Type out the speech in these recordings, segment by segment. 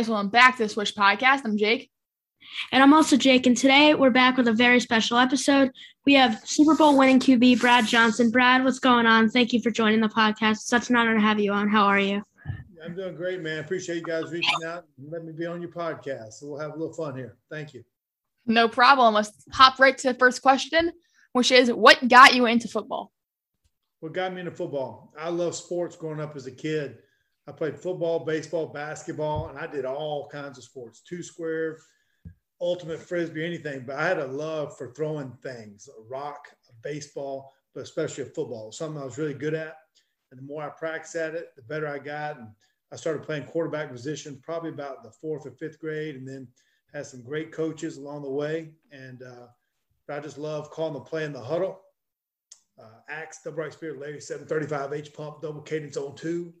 Hey guys, well, I'm back to the Swish Podcast. I'm Jake. And I'm also Jake. And today we're back with a very special episode. We have Super Bowl winning QB Brad Johnson. Brad, what's going on? Thank you for joining the podcast. It's such an honor to have you on. How are you? I'm doing great, man. Appreciate you guys reaching out and letting me be on your podcast. So we'll have a little fun here. Thank you. No problem. Let's hop right to the first question, which is what got you into football? What got me into football? I love sports growing up as a kid. I played football, baseball, basketball, and I did all kinds of sports two square, ultimate frisbee, anything. But I had a love for throwing things a rock, a baseball, but especially a football, something I was really good at. And the more I practiced at it, the better I got. And I started playing quarterback position probably about the fourth or fifth grade, and then had some great coaches along the way. And uh, I just love calling the play in the huddle. Uh, Axe, double right spirit, Larry, 735 H pump, double cadence on two.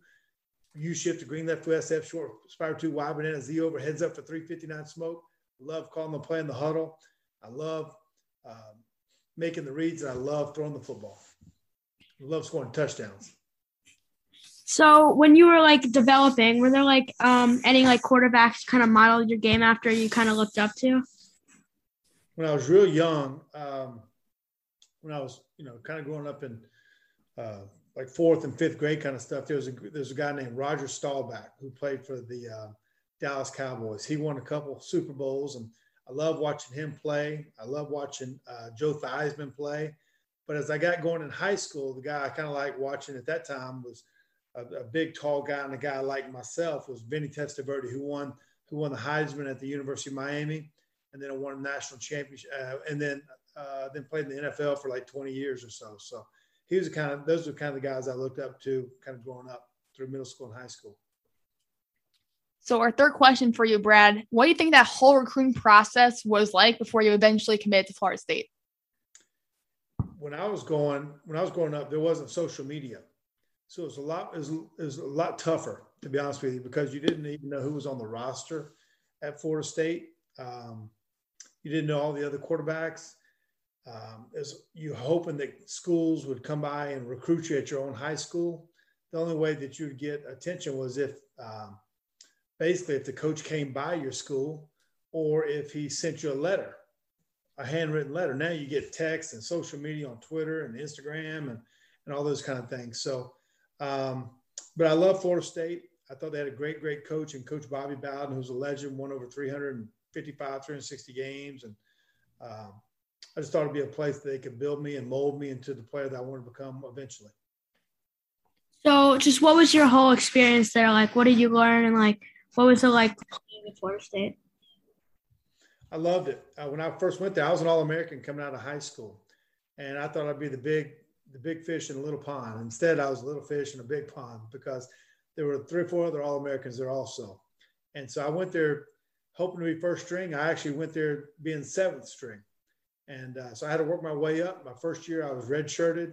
U shift to green left to SF, short spire two, wide banana, Z over, heads up for 359 smoke. love calling the play in the huddle. I love um, making the reads, and I love throwing the football. I love scoring touchdowns. So when you were like developing, were there like um, any like quarterbacks kind of modeled your game after you kind of looked up to? When I was real young, um, when I was you know kind of growing up in uh, like fourth and fifth grade kind of stuff. There was a there's a guy named Roger Staubach who played for the uh, Dallas Cowboys. He won a couple Super Bowls, and I love watching him play. I love watching uh, Joe Theismann play. But as I got going in high school, the guy I kind of liked watching at that time was a, a, big, tall guy, and a guy like myself was Vinny Testaverde, who won who won the Heisman at the University of Miami, and then won a national championship, uh, and then uh, then played in the NFL for like 20 years or so. So he was kind of those are kind of the guys I looked up to kind of growing up through middle school and high school. So our third question for you, Brad, what do you think that whole recruiting process was like before you eventually committed to Florida State? When I was going, when I was growing up, there wasn't social media, so it was a lot, it was, it was a lot tougher to be honest with you because you didn't even know who was on the roster at Florida State. Um, you didn't know all the other quarterbacks um, is you hoping that schools would come by and recruit you at your own high school. The only way that you would get attention was if um, basically if the coach came by your school or if he sent you a letter, a handwritten letter. Now you get text and social media on Twitter and Instagram and, and all those kind of things. So, um, but I love Florida State. I thought they had a great, great coach and Coach Bobby Bowden, who's a legend, won over 355, 360 games. And um, I just thought it'd be a place that they could build me and mold me into the player that I wanted to become eventually. So, just what was your whole experience there like? What did you learn, and like, what was it like playing at Florida State? I loved it. Uh, when I first went there, I was an All-American coming out of high school, and I thought I'd be the big, the big fish in a little pond. Instead, I was a little fish in a big pond because there were three or four other All-Americans there also, and so I went there hoping to be first string. I actually went there being seventh string, and uh, so I had to work my way up. My first year, I was redshirted.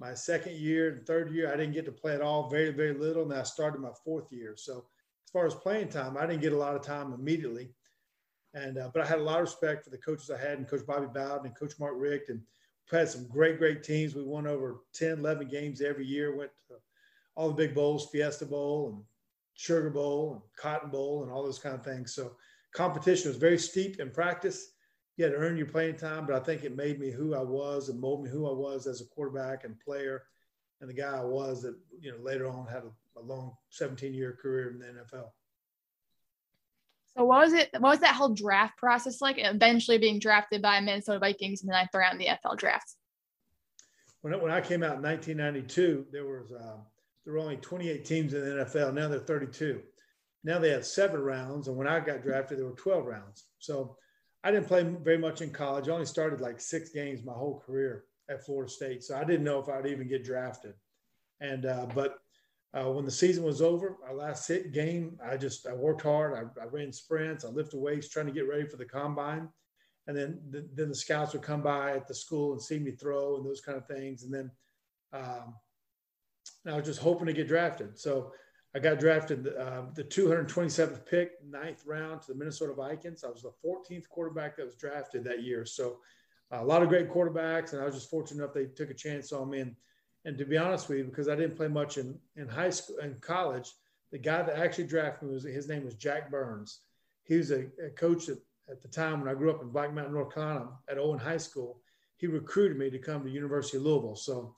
My second year and third year, I didn't get to play at all, very, very little. And I started my fourth year. So as far as playing time, I didn't get a lot of time immediately. And uh, but I had a lot of respect for the coaches I had and Coach Bobby Bowden and Coach Mark Richt. And we had some great, great teams. We won over 10, 11 games every year, went to all the big bowls, Fiesta Bowl and Sugar Bowl and Cotton Bowl and all those kind of things. So competition was very steep in practice you had to earn your playing time, but I think it made me who I was and molded me who I was as a quarterback and player and the guy I was that, you know, later on had a, a long 17 year career in the NFL. So what was it? What was that whole draft process like? Eventually being drafted by Minnesota Vikings in the ninth round in the NFL draft. When, when I came out in 1992, there was uh, there were only 28 teams in the NFL. Now they're 32. Now they have seven rounds, and when I got drafted, there were 12 rounds. So I didn't play very much in college. I only started like six games my whole career at Florida State, so I didn't know if I'd even get drafted. And uh, but uh, when the season was over, my last hit game, I just I worked hard. I, I, ran sprints, I lifted weights, trying to get ready for the combine. And then the, then the scouts would come by at the school and see me throw and those kind of things. And then um, I was just hoping to get drafted. So I got drafted uh, the 227th pick, ninth round to the Minnesota Vikings. I was the 14th quarterback that was drafted that year. So uh, a lot of great quarterbacks, and I was just fortunate enough they took a chance on me. And, and to be honest with you, because I didn't play much in, in high school and college, The guy that actually drafted me was his name was Jack Burns. He was a, a coach at, at the time when I grew up in Black Mountain, North Carolina, at Owen High School. He recruited me to come to University of Louisville. So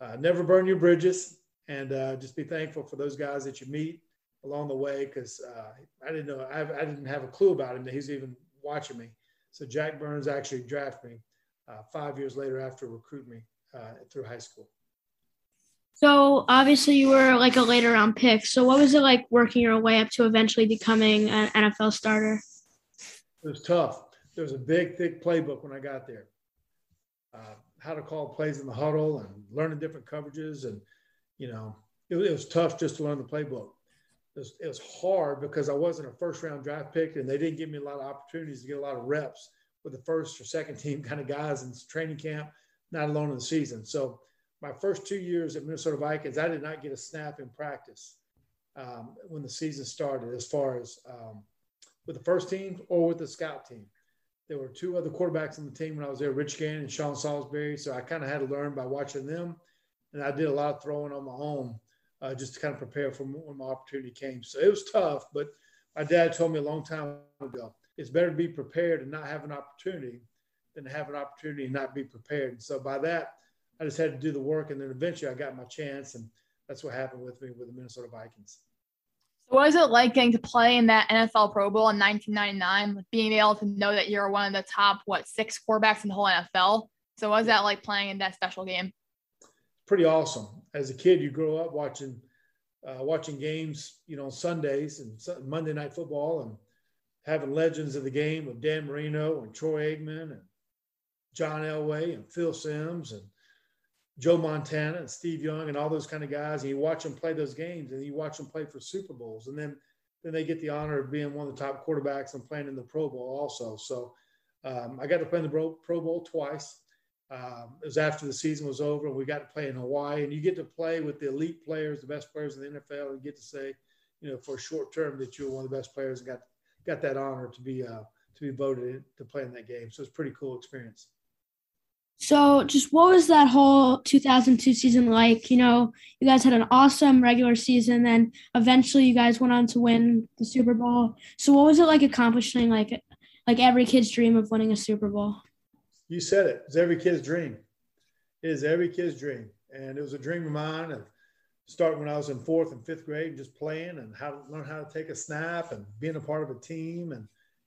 uh, never burn your bridges, and uh, just be thankful for those guys that you meet along the way. Because uh, I didn't know I, I, didn't have a clue about him that he's even watching me. So Jack Burns actually drafted me uh, five years later after recruiting me uh, through high school. So obviously you were like a later round pick. So what was it like working your way up to eventually becoming an NFL starter? It was tough. There was a big, thick playbook when I got there. Uh, how to call plays in the huddle and learning different coverages, and you know, it, it was tough just to learn the playbook. It was, it was hard because I wasn't a first round draft pick, and they didn't give me a lot of opportunities to get a lot of reps with the first or second team kind of guys in training camp, not alone in the season. So my first two years at Minnesota Vikings, I did not get a snap in practice um, when the season started, as far as um, with the first team or with the scout team. There were two other quarterbacks on the team when I was there, Rich Gannon and Sean Salisbury. So I kind of had to learn by watching them. And I did a lot of throwing on my own uh, just to kind of prepare for when my opportunity came. So it was tough, but my dad told me a long time ago, it's better to be prepared and not have an opportunity than to have an opportunity and not be prepared. And so by that, I just had to do the work, and then eventually I got my chance, and that's what happened with me with the Minnesota Vikings. So, what was it like getting to play in that NFL Pro Bowl in 1999? Being able to know that you're one of the top what six quarterbacks in the whole NFL. So, what was that like playing in that special game? Pretty awesome. As a kid, you grow up watching uh, watching games, you know, Sundays and Monday Night Football, and having legends of the game of Dan Marino and Troy Aikman and John Elway and Phil Simms and Joe Montana and Steve Young and all those kind of guys, and you watch them play those games, and you watch them play for Super Bowls, and then then they get the honor of being one of the top quarterbacks and playing in the Pro Bowl also. So um, I got to play in the Pro Bowl twice. Um, it was after the season was over, and we got to play in Hawaii, and you get to play with the elite players, the best players in the NFL, and get to say, you know, for a short term that you're one of the best players, and got got that honor to be uh, to be voted to play in that game. So it's a pretty cool experience. So, just what was that whole 2002 season like? You know, you guys had an awesome regular season, then eventually you guys went on to win the Super Bowl. So, what was it like accomplishing like like every kid's dream of winning a Super Bowl? You said it. It's every kid's dream. It is every kid's dream, and it was a dream of mine. And starting when I was in fourth and fifth grade, and just playing and how to learn how to take a snap and being a part of a team and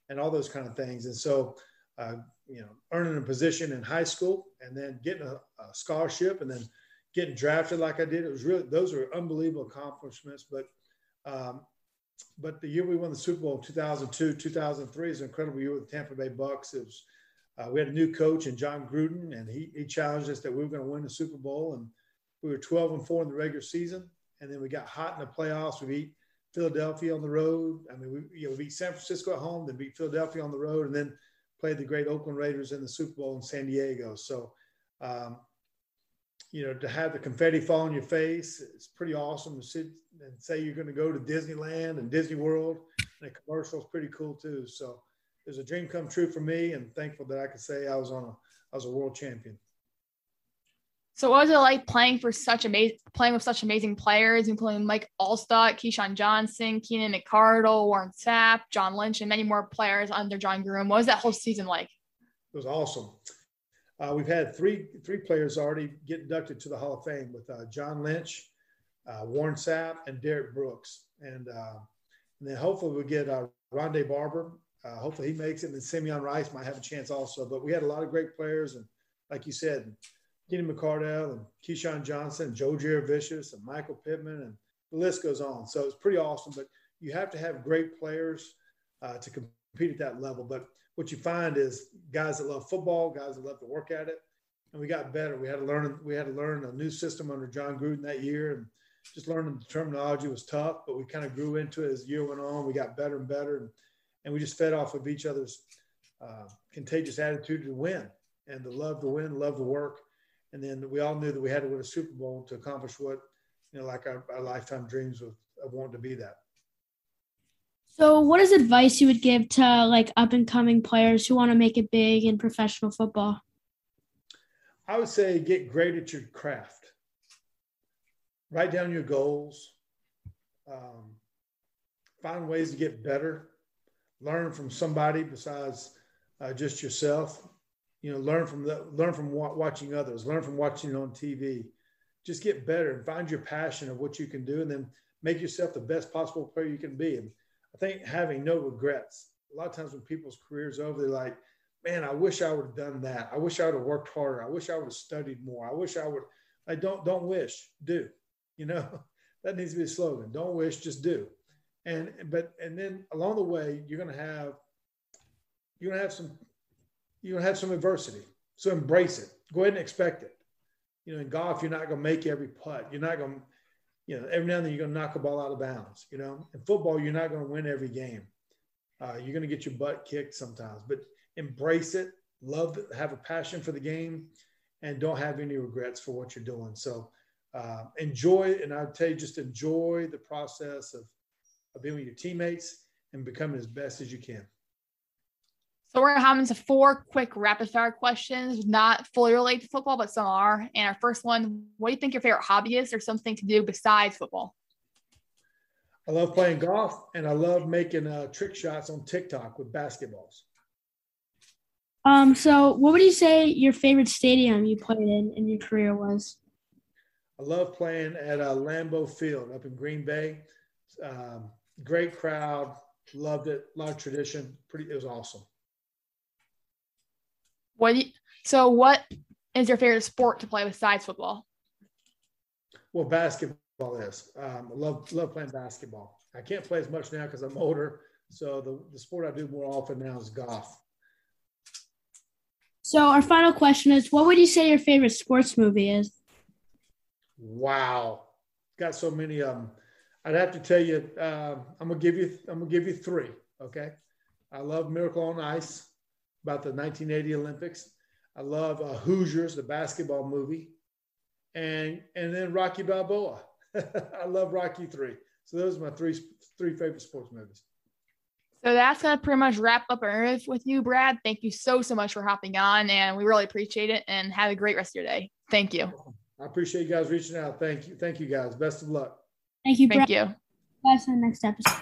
and all those kind of things. And so uh, you know, earning a position in high school and then getting a, a, scholarship and then getting drafted like I did. It was really, those were unbelievable accomplishments. But, um, but the year we won the Super Bowl 2002, 2003 is an incredible year with the Tampa Bay Bucks. It was, uh, we had a new coach and Jon Gruden, and he, he challenged us that we were going to win the Super Bowl. And we were 12 and four in the regular season. And then we got hot in the playoffs. We beat Philadelphia on the road. I mean, we, you know, we beat San Francisco at home, then beat Philadelphia on the road. And then played the great Oakland Raiders in the Super Bowl in San Diego. So, um, you know, to have the confetti fall on your face, it's pretty awesome to sit and say you're going to go to Disneyland and Disney World. And a commercial is pretty cool too. So, there's a dream come true for me, and thankful that I could say I was on a I was a world champion. So what was it like playing for such amazing playing with such amazing players, including Mike Alstott, Keyshawn Johnson, Keenan McCardell, Warren Sapp, John Lynch, and many more players under Jon Gruden? What was that whole season like? It was awesome. Uh, we've had three three players already get inducted to the Hall of Fame with uh, John Lynch, uh, Warren Sapp, and Derrick Brooks, and, uh, and then hopefully we'll get uh, Rondé Barber. Uh, hopefully he makes it, and then Simeon Rice might have a chance also. But we had a lot of great players, and like you said, Kenny McCardell and Keyshawn Johnson, Joe Jurevicius and Michael Pittman, and the list goes on. So it's pretty awesome. But you have to have great players uh, to compete at that level. But what you find is guys that love football, guys that love to work at it, and we got better. We had to learn. We had to learn a new system under Jon Gruden that year, and just learning the terminology was tough. But we kind of grew into it as the year went on. We got better and better, and, and we just fed off of each other's uh, contagious attitude to win and the love to win, love to work and then we all knew that we had to win a Super Bowl to accomplish what, you know, like our, our lifetime dreams of, of wanting to be that. So, what is advice you would give to like up and coming players who want to make it big in professional football? I would say get great at your craft. Write down your goals. Um, find ways to get better, learn from somebody besides uh, just yourself. You know, learn from the learn from watching others, learn from watching on TV. Just get better and find your passion of what you can do, and then make yourself the best possible player you can be. And I think having no regrets. A lot of times when people's careers over, they're like, "Man, I wish I would have done that. I wish I would have worked harder. I wish I would have studied more. I wish I would." I don't don't wish, do. You know, that needs to be a slogan. Don't wish, just do. And but and then along the way, you're gonna have you're gonna have some you're gonna have some adversity. So embrace it. Go ahead and expect it. You know, in golf, you're not gonna make every putt. You're not gonna, you know, every now and then you're gonna knock a ball out of bounds. You know, in football, you're not gonna win every game. Uh, you're gonna get your butt kicked sometimes, but embrace it. Love, have a passion for the game, and don't have any regrets for what you're doing. So uh, enjoy, and I'd tell you, just enjoy the process of, of being with your teammates and becoming as best as you can. So we're gonna have into four quick rapid fire questions, not fully related to football, but some are. And our first one: What do you think your favorite hobby is, or something to do besides football? I love playing golf, and I love making uh, trick shots on TikTok with basketballs. Um. So, what would you say your favorite stadium you played in in your career was? I love playing at uh, Lambeau Field up in Green Bay. Um, great crowd, loved it. A lot of tradition. Pretty. It was awesome. What? You, so, what is your favorite sport to play besides football? Well, basketball is. Um, I love love playing basketball. I can't play as much now because I'm older. So the, the sport I do more often now is golf. So our final question is: What would you say your favorite sports movie is? Wow, got so many of them. I'd have to tell you. Uh, I'm gonna give you. I'm gonna give you three. Okay. I love Miracle on Ice about the 1980 Olympics. I love uh, Hoosiers, the basketball movie, and and then Rocky Balboa. I love Rocky Three. So those are my three three favorite sports movies. So that's gonna pretty much wrap up our interview with you, Brad. Thank you so so much for hopping on, and we really appreciate it. And have a great rest of your day. Thank you. I appreciate you guys reaching out. Thank you. Thank you guys. Best of luck. Thank you. Thank Brett. you. Bye. See you next episode.